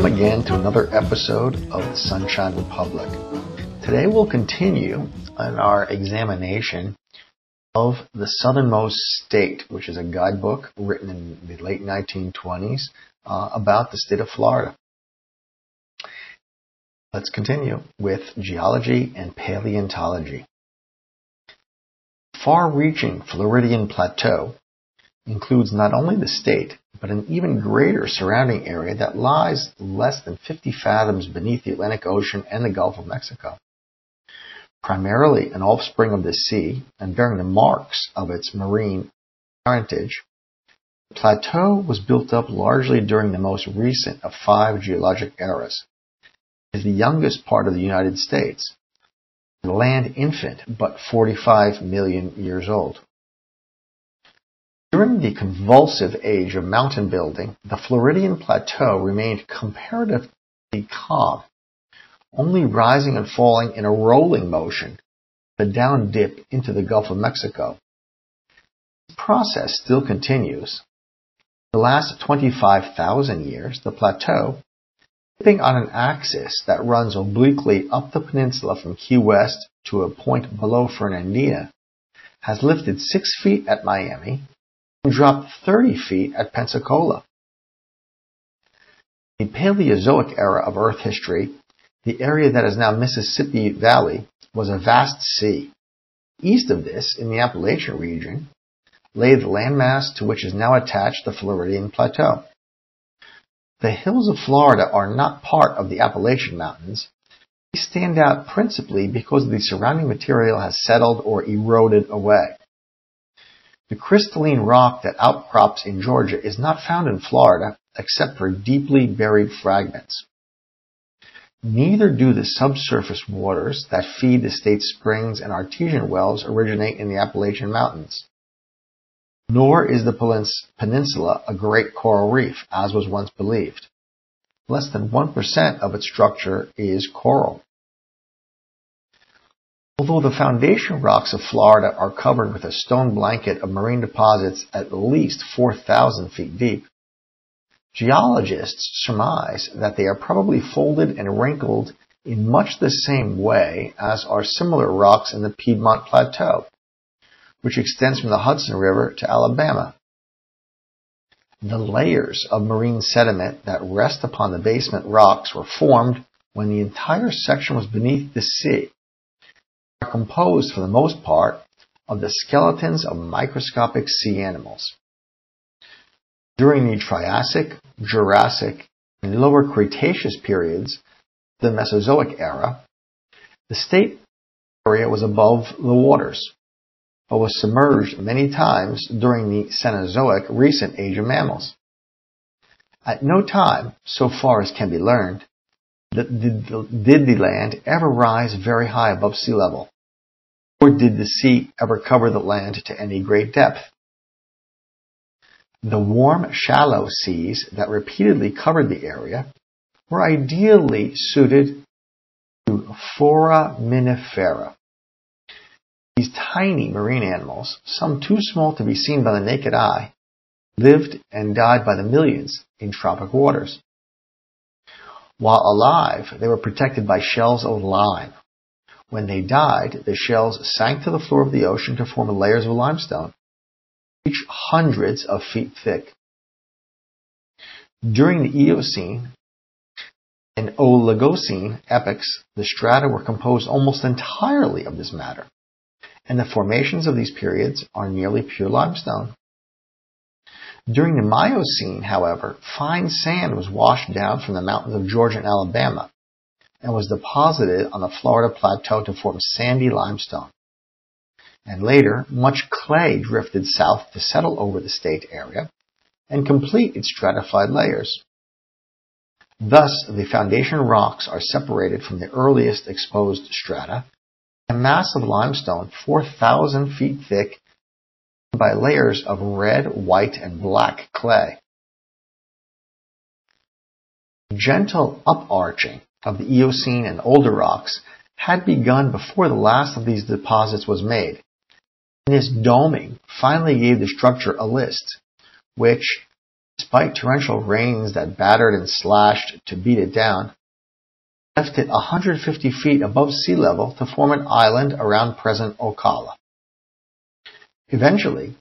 Welcome again to another episode of the Sunshine Republic. Today we'll continue on our examination of the southernmost state, which is a guidebook written in the late 1920s uh, about the state of Florida. Let's continue with geology and paleontology. Far-reaching Floridian Plateau includes not only the state, but an even greater surrounding area that lies less than 50 fathoms beneath the Atlantic Ocean and the Gulf of Mexico. Primarily an offspring of the sea and bearing the marks of its marine parentage, the plateau was built up largely during the most recent of five geologic eras. It is the youngest part of the United States, a land infant but 45 million years old. During the convulsive age of mountain building, the Floridian Plateau remained comparatively calm, only rising and falling in a rolling motion, the down dip into the Gulf of Mexico. This process still continues. The last 25,000 years, the plateau, dipping on an axis that runs obliquely up the peninsula from Key West to a point below Fernandina, has lifted 6 feet at Miami dropped 30 feet at Pensacola. In the Paleozoic era of Earth history, the area that is now Mississippi Valley was a vast sea. East of this, in the Appalachian region, lay the landmass to which is now attached the Floridian Plateau. The hills of Florida are not part of the Appalachian Mountains. They stand out principally because the surrounding material has settled or eroded away. The crystalline rock that outcrops in Georgia is not found in Florida except for deeply buried fragments. Neither do the subsurface waters that feed the state's springs and artesian wells originate in the Appalachian Mountains. Nor is the peninsula a great coral reef, as was once believed. Less than 1% of its structure is coral. Although the foundation rocks of Florida are covered with a stone blanket of marine deposits at least 4,000 feet deep, geologists surmise that they are probably folded and wrinkled in much the same way as are similar rocks in the Piedmont Plateau, which extends from the Hudson River to Alabama. The layers of marine sediment that rest upon the basement rocks were formed when the entire section was beneath the sea are composed for the most part of the skeletons of microscopic sea animals. During the Triassic, Jurassic, and Lower Cretaceous periods, the Mesozoic era, the state area was above the waters, but was submerged many times during the Cenozoic recent age of mammals. At no time, so far as can be learned, did the land ever rise very high above sea level? Or did the sea ever cover the land to any great depth? The warm, shallow seas that repeatedly covered the area were ideally suited to foraminifera. These tiny marine animals, some too small to be seen by the naked eye, lived and died by the millions in tropic waters. While alive, they were protected by shells of lime. When they died, the shells sank to the floor of the ocean to form layers of limestone, each hundreds of feet thick. During the Eocene and Oligocene epochs, the strata were composed almost entirely of this matter, and the formations of these periods are nearly pure limestone. During the Miocene, however, fine sand was washed down from the mountains of Georgia and Alabama and was deposited on the Florida plateau to form sandy limestone. And later, much clay drifted south to settle over the state area and complete its stratified layers. Thus, the foundation rocks are separated from the earliest exposed strata, a mass of limestone 4,000 feet thick by layers of red, white, and black clay. Gentle uparching of the Eocene and older rocks had begun before the last of these deposits was made. This doming finally gave the structure a list, which despite torrential rains that battered and slashed to beat it down, left it 150 feet above sea level to form an island around present Ocala. Eventually,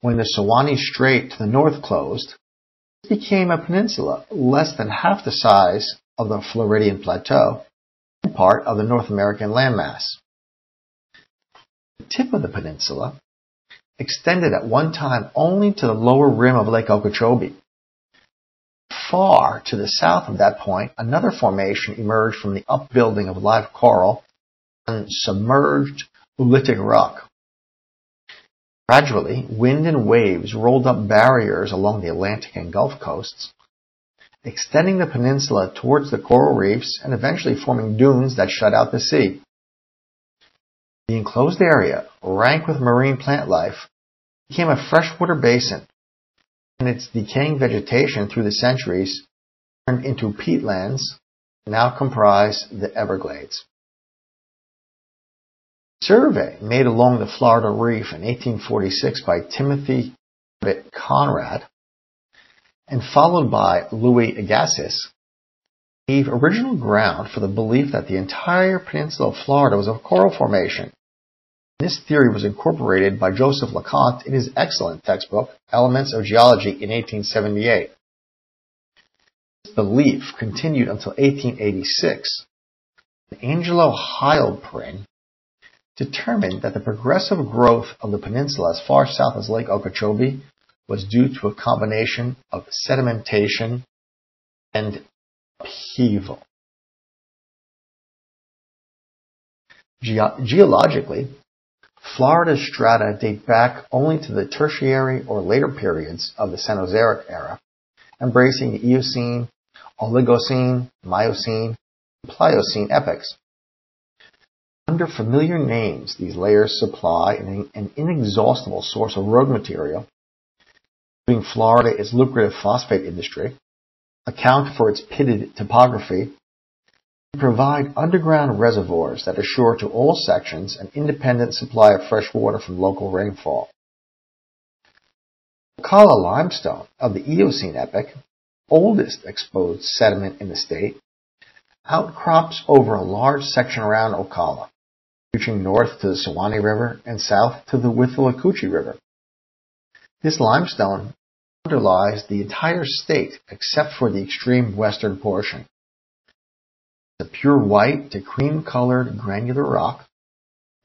when the Suwannee Strait to the north closed, it became a peninsula less than half the size of the Floridian Plateau and part of the North American landmass. The tip of the peninsula extended at one time only to the lower rim of Lake Okeechobee. Far to the south of that point, another formation emerged from the upbuilding of live coral and submerged oolitic rock. Gradually, wind and waves rolled up barriers along the Atlantic and Gulf coasts, extending the peninsula towards the coral reefs and eventually forming dunes that shut out the sea. The enclosed area, rank with marine plant life, became a freshwater basin, and its decaying vegetation through the centuries turned into peatlands now comprise the Everglades. Survey made along the Florida Reef in 1846 by Timothy Conrad and followed by Louis Agassiz gave original ground for the belief that the entire peninsula of Florida was a coral formation. This theory was incorporated by Joseph LeConte in his excellent textbook, Elements of Geology in 1878. This belief continued until 1886. Angelo Heilprin determined that the progressive growth of the peninsula as far south as Lake Okeechobee was due to a combination of sedimentation and upheaval. Ge- geologically, Florida's strata date back only to the Tertiary or later periods of the Cenozoic era, embracing the Eocene, Oligocene, Miocene, and Pliocene epochs. Under familiar names, these layers supply an, an inexhaustible source of road material, giving Florida its lucrative phosphate industry, account for its pitted topography, and provide underground reservoirs that assure to all sections an independent supply of fresh water from local rainfall. Ocala limestone of the Eocene epoch, oldest exposed sediment in the state, outcrops over a large section around Ocala, reaching north to the Suwannee River and south to the Withlacoochee River. This limestone underlies the entire state except for the extreme western portion. It's a pure white to cream colored granular rock,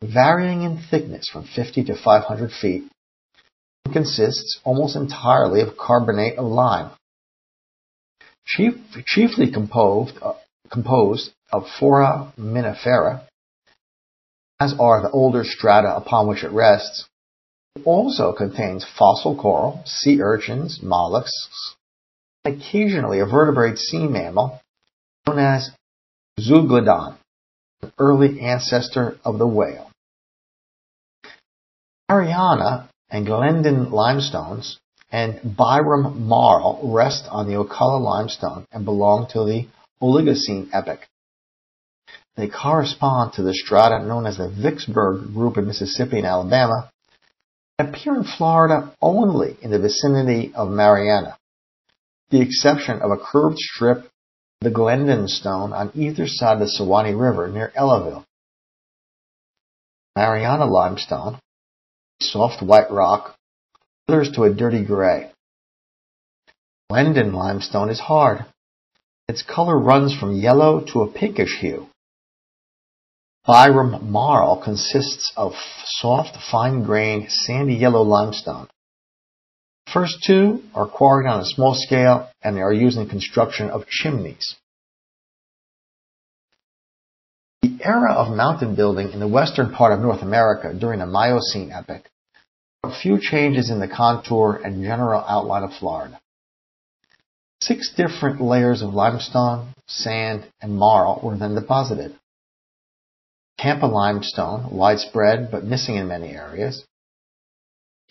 varying in thickness from 50 to 500 feet, and consists almost entirely of carbonate of lime. Chief, chiefly composed, uh, composed of foraminifera, as are the older strata upon which it rests, also contains fossil coral, sea urchins, mollusks, and occasionally a vertebrate sea mammal known as Zeuglodon, an early ancestor of the whale. Marianna and Glendon limestones and Byram marl rest on the Ocala limestone and belong to the Oligocene epoch. They correspond to the strata known as the Vicksburg group in Mississippi and Alabama, appear in Florida only in the vicinity of Marianna, the exception of a curved strip the Glendon Stone on either side of the Suwannee River near Ellaville. Marianna limestone, soft white rock, colors to a dirty gray. Glendon limestone is hard. Its color runs from yellow to a pinkish hue. Byram marl consists of soft, fine-grained, sandy yellow limestone. First two are quarried on a small scale and they are used in construction of chimneys. The era of mountain building in the western part of North America during the Miocene epoch a few changes in the contour and general outline of Florida. Six different layers of limestone, sand, and marl were then deposited. Tampa limestone, widespread but missing in many areas,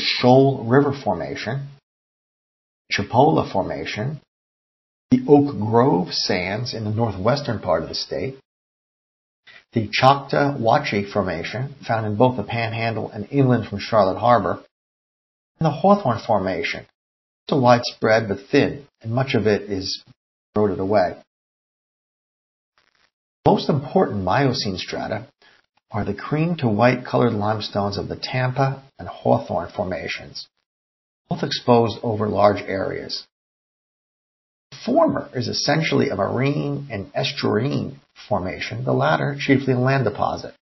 Shoal River Formation, Chipola Formation, the Oak Grove Sands in the northwestern part of the state, the Choctawhatchee Formation, found in both the Panhandle and inland from Charlotte Harbor, and the Hawthorne Formation, It's widespread but thin, and much of it is eroded away. Most important Miocene strata are the cream to white colored limestones of the Tampa and Hawthorne formations, both exposed over large areas. The former is essentially a marine and estuarine formation, the latter chiefly a land deposit.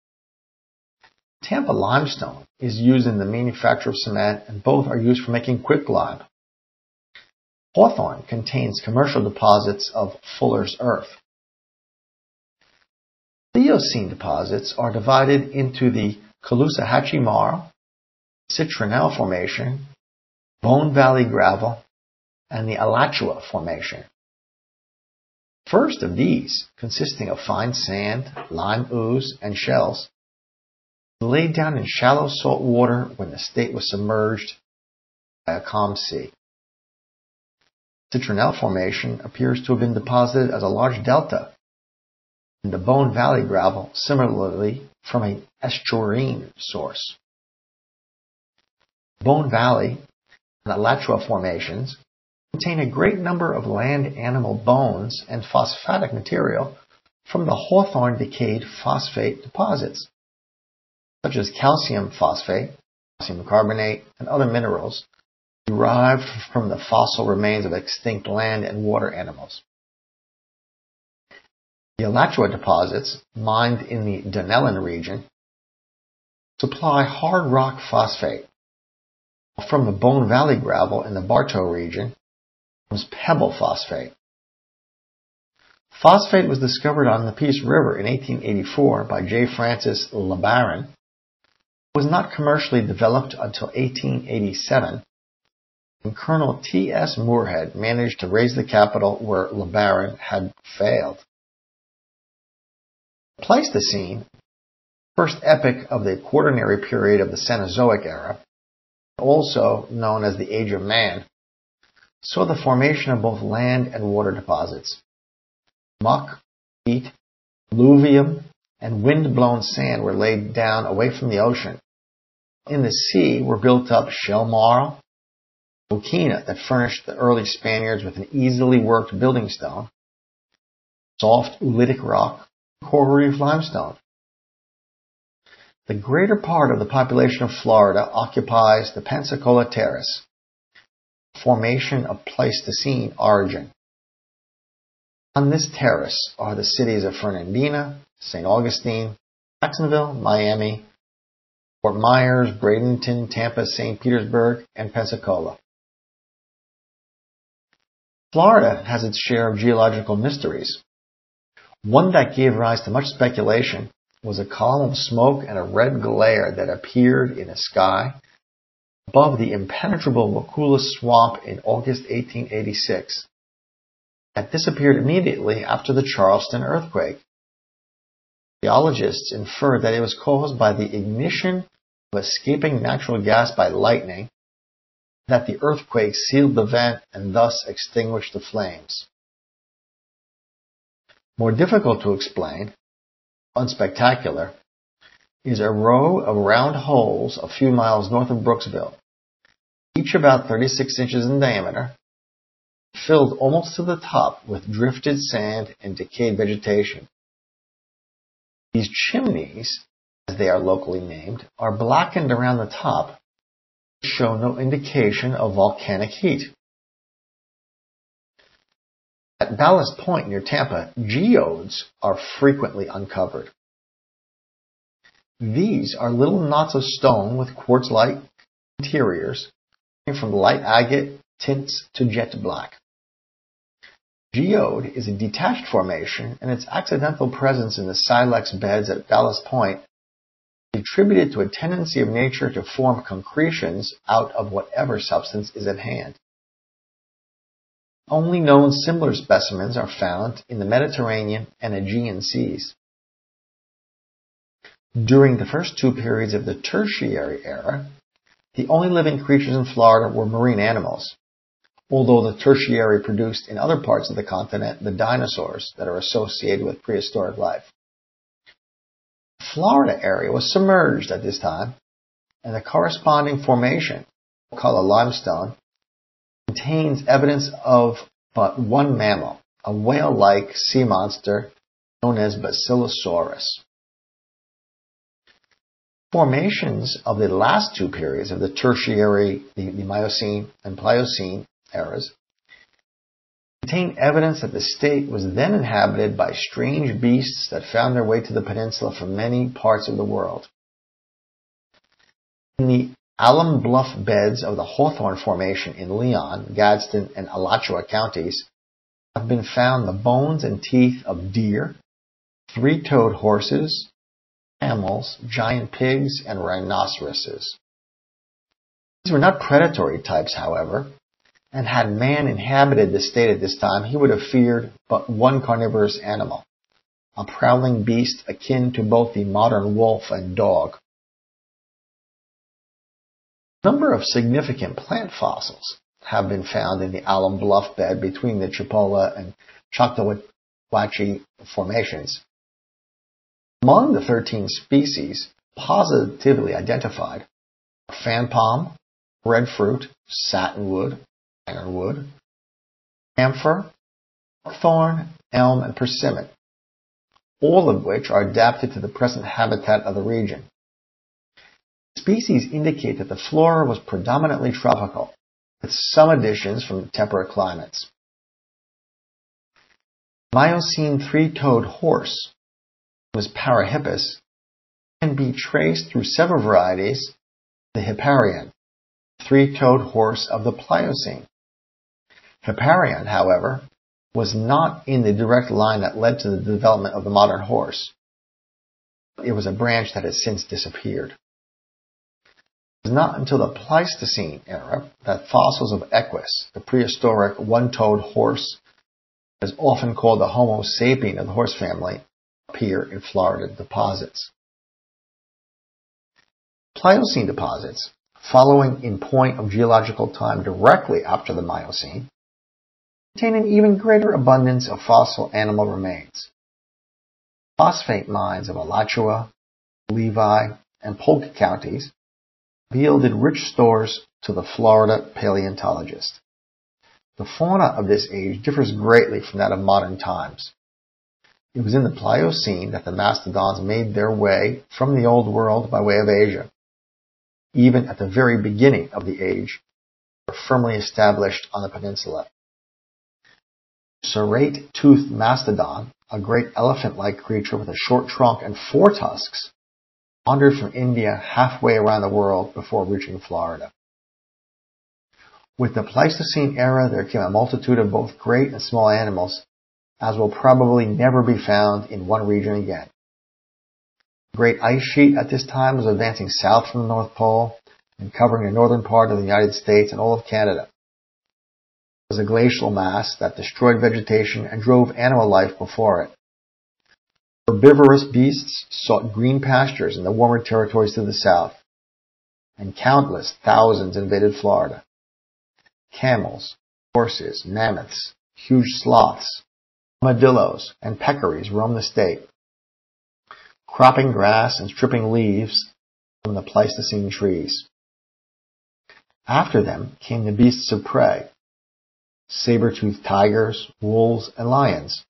Tampa limestone is used in the manufacture of cement and both are used for making quicklime. Hawthorne contains commercial deposits of Fuller's earth. Eocene deposits are divided into the Caloosahatchee Marl, Citronelle Formation, Bone Valley Gravel, and the Alachua Formation. First of these, consisting of fine sand, lime ooze, and shells, laid down in shallow salt water when the state was submerged by a calm sea. Citronelle Formation appears to have been deposited as a large delta and the Bone Valley gravel similarly from an estuarine source. Bone Valley and Alachua formations contain a great number of land animal bones and phosphatic material from the Hawthorne decayed phosphate deposits, such as calcium phosphate, calcium carbonate, and other minerals derived from the fossil remains of extinct land and water animals. The Alachua deposits, mined in the Dunnellon region, supply hard rock phosphate. From the Bone Valley gravel in the Bartow region comes pebble phosphate. Phosphate was discovered on the Peace River in 1884 by J. Francis LeBaron. It was not commercially developed until 1887 when Colonel T. S. Moorhead managed to raise the capital where LeBaron had failed. Pleistocene, first epoch of the Quaternary period of the Cenozoic era, also known as the Age of Man, saw the formation of both land and water deposits. Muck, peat, alluvium, and wind-blown sand were laid down away from the ocean. In the sea were built up shell marl, coquina that furnished the early Spaniards with an easily worked building stone, soft oolitic rock, coral reef limestone. The greater part of the population of Florida occupies the Pensacola Terrace, formation of Pleistocene origin. On this terrace are the cities of Fernandina, St. Augustine, Jacksonville, Miami, Fort Myers, Bradenton, Tampa, St. Petersburg, and Pensacola. Florida has its share of geological mysteries. One that gave rise to much speculation was a column of smoke and a red glare that appeared in the sky above the impenetrable Wakulla swamp in August 1886. That disappeared immediately after the Charleston earthquake. Geologists infer that it was caused by the ignition of escaping natural gas by lightning, that the earthquake sealed the vent and thus extinguished the flames. More difficult to explain, unspectacular, is a row of round holes a few miles north of Brooksville, each about 36 inches in diameter, filled almost to the top with drifted sand and decayed vegetation. These chimneys, as they are locally named, are blackened around the top, show no indication of volcanic heat. At Ballast Point near Tampa, geodes are frequently uncovered. These are little knots of stone with quartz-like interiors, from light agate tints to jet black. Geode is a detached formation, and its accidental presence in the silex beds at Ballast Point is attributed to a tendency of nature to form concretions out of whatever substance is at hand. Only known similar specimens are found in the Mediterranean and Aegean seas. During the first two periods of the Tertiary era, the only living creatures in Florida were marine animals, although the Tertiary produced in other parts of the continent the dinosaurs that are associated with prehistoric life. The Florida area was submerged at this time, and the corresponding formation, called a limestone, contains evidence of but one mammal, a whale-like sea monster known as Basilosaurus. Formations of the last two periods of the Tertiary, the, the Miocene and Pliocene eras contain evidence that the state was then inhabited by strange beasts that found their way to the peninsula from many parts of the world. In the Alum Bluff beds of the Hawthorne Formation in Leon, Gadsden, and Alachua counties have been found the bones and teeth of deer, three-toed horses, camels, giant pigs, and rhinoceroses. These were not predatory types, however, and had man inhabited the state at this time, he would have feared but one carnivorous animal, a prowling beast akin to both the modern wolf and dog. A number of significant plant fossils have been found in the Alum Bluff bed between the Chipola and Choctawhatchee formations. Among the 13 species positively identified are fan palm, breadfruit, satinwood, ironwood, camphor, thorn, elm, and persimmon, all of which are adapted to the present habitat of the region. Species indicate that the flora was predominantly tropical, with some additions from temperate climates. Miocene three-toed horse was Parahippus can be traced through several varieties the Hipparion, three-toed horse of the Pliocene. Hipparion, however, was not in the direct line that led to the development of the modern horse. It was a branch that has since disappeared. It was not until the Pleistocene era that fossils of Equus, the prehistoric one-toed horse, as often called the Homo sapien of the horse family, appear in Florida deposits. Pliocene deposits, following in point of geological time directly after the Miocene, contain an even greater abundance of fossil animal remains. Phosphate mines of Alachua, Levy, and Polk counties yielded rich stores to the Florida paleontologist. The fauna of this age differs greatly from that of modern times. It was in the Pliocene that the mastodons made their way from the Old World by way of Asia. Even at the very beginning of the age, they were firmly established on the peninsula. Serrate-toothed mastodon, a great elephant-like creature with a short trunk and four tusks, wandered from India halfway around the world before reaching Florida. With the Pleistocene era, there came a multitude of both great and small animals, as will probably never be found in one region again. The great ice sheet at this time was advancing south from the North Pole and covering the northern part of the United States and all of Canada It was a glacial mass that destroyed vegetation and drove animal life before it. Herbivorous beasts sought green pastures in the warmer territories to the south, and countless thousands invaded Florida. Camels, horses, mammoths, huge sloths, armadillos, and peccaries roamed the state, cropping grass and stripping leaves from the Pleistocene trees. After them came the beasts of prey, saber-toothed tigers, wolves, and lions,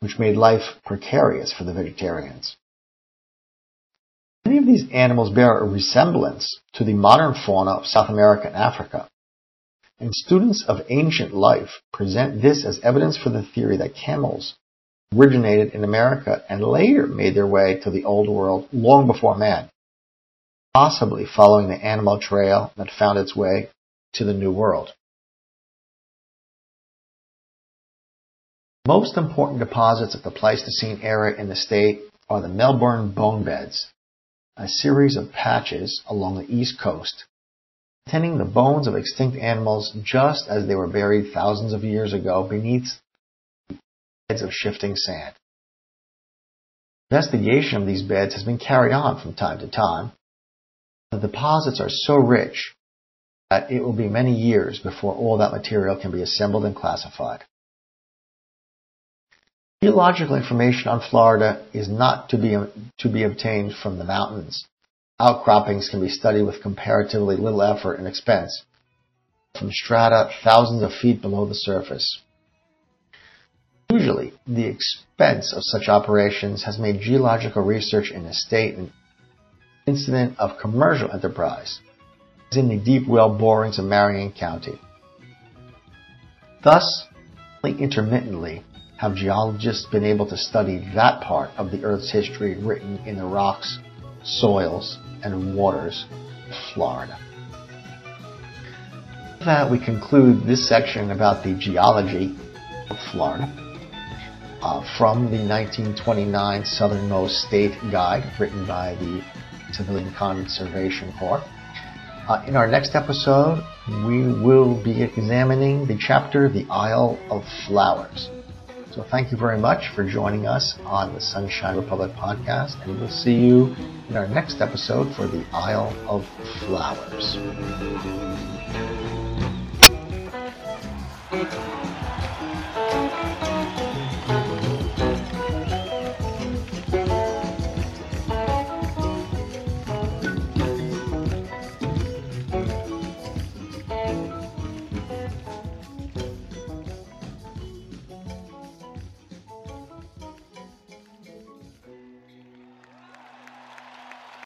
which made life precarious for the vegetarians. Many of these animals bear a resemblance to the modern fauna of South America and Africa, and students of ancient life present this as evidence for the theory that camels originated in America and later made their way to the Old World long before man, possibly following the animal trail that found its way to the New World. Most important deposits of the Pleistocene era in the state are the Melbourne Bone Beds, a series of patches along the east coast containing the bones of extinct animals just as they were buried thousands of years ago beneath beds of shifting sand. Investigation of these beds has been carried on from time to time. The deposits are so rich that it will be many years before all that material can be assembled and classified. Geological information on Florida is not to be, to be obtained from the mountains. Outcroppings can be studied with comparatively little effort and expense. from strata thousands of feet below the surface. Usually, the expense of such operations has made geological research in a state an incident of commercial enterprise, as in the deep well borings of Marion County. Thus, only intermittently have geologists been able to study that part of the Earth's history written in the rocks, soils, and waters of Florida. With that, we conclude this section about the geology of Florida uh, from the 1929 Southernmost State Guide written by the Civilian Conservation Corps. Uh, in our next episode, we will be examining the chapter The Isle of Flowers. So thank you very much for joining us on the Sunshine Republic podcast, and we'll see you in our next episode for The Isle of Flowers.